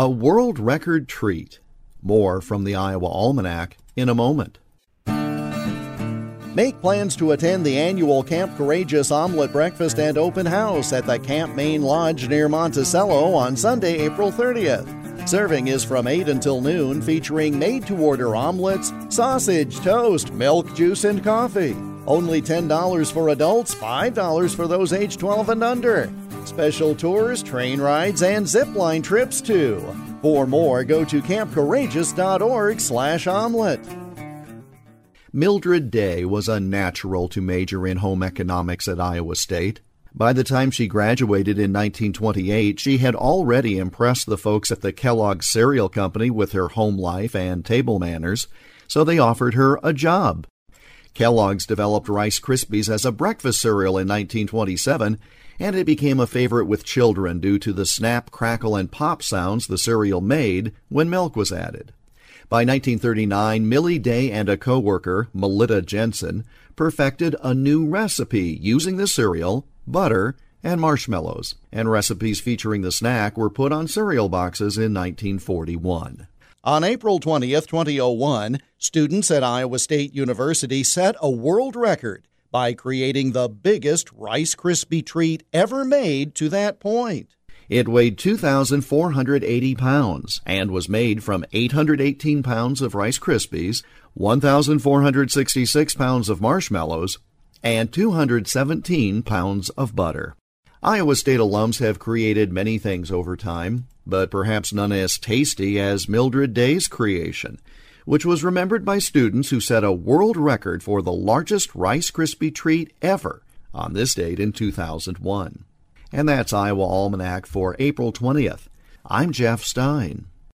A world record treat. More from the Iowa Almanac in a moment. Make plans to attend the annual Camp Courageous Omelet Breakfast and Open House at the Camp Main Lodge near Monticello on Sunday, April 30th. Serving is from 8 until noon, featuring made to order omelets, sausage, toast, milk, juice, and coffee. Only $10 for adults, $5 for those age 12 and under. Special tours, train rides, and zip line trips too. For more, go to campcourageous.org slash omelet. Mildred Day was a natural to major in home economics at Iowa State. By the time she graduated in 1928, she had already impressed the folks at the Kellogg Cereal Company with her home life and table manners, so they offered her a job. Kellogg's developed Rice Krispies as a breakfast cereal in 1927, and it became a favorite with children due to the snap, crackle, and pop sounds the cereal made when milk was added. By 1939, Millie Day and a coworker, Jensen, perfected a new recipe using the cereal, butter, and marshmallows, and recipes featuring the snack were put on cereal boxes in 1941. On April 20, 2001, students at Iowa State University set a world record by creating the biggest Rice Krispie treat ever made to that point. It weighed 2,480 pounds and was made from 818 pounds of Rice Krispies, 1,466 pounds of marshmallows, and 217 pounds of butter. Iowa State alums have created many things over time, but perhaps none as tasty as Mildred Day's creation, which was remembered by students who set a world record for the largest Rice Krispie treat ever on this date in 2001. And that's Iowa Almanac for April 20th. I'm Jeff Stein.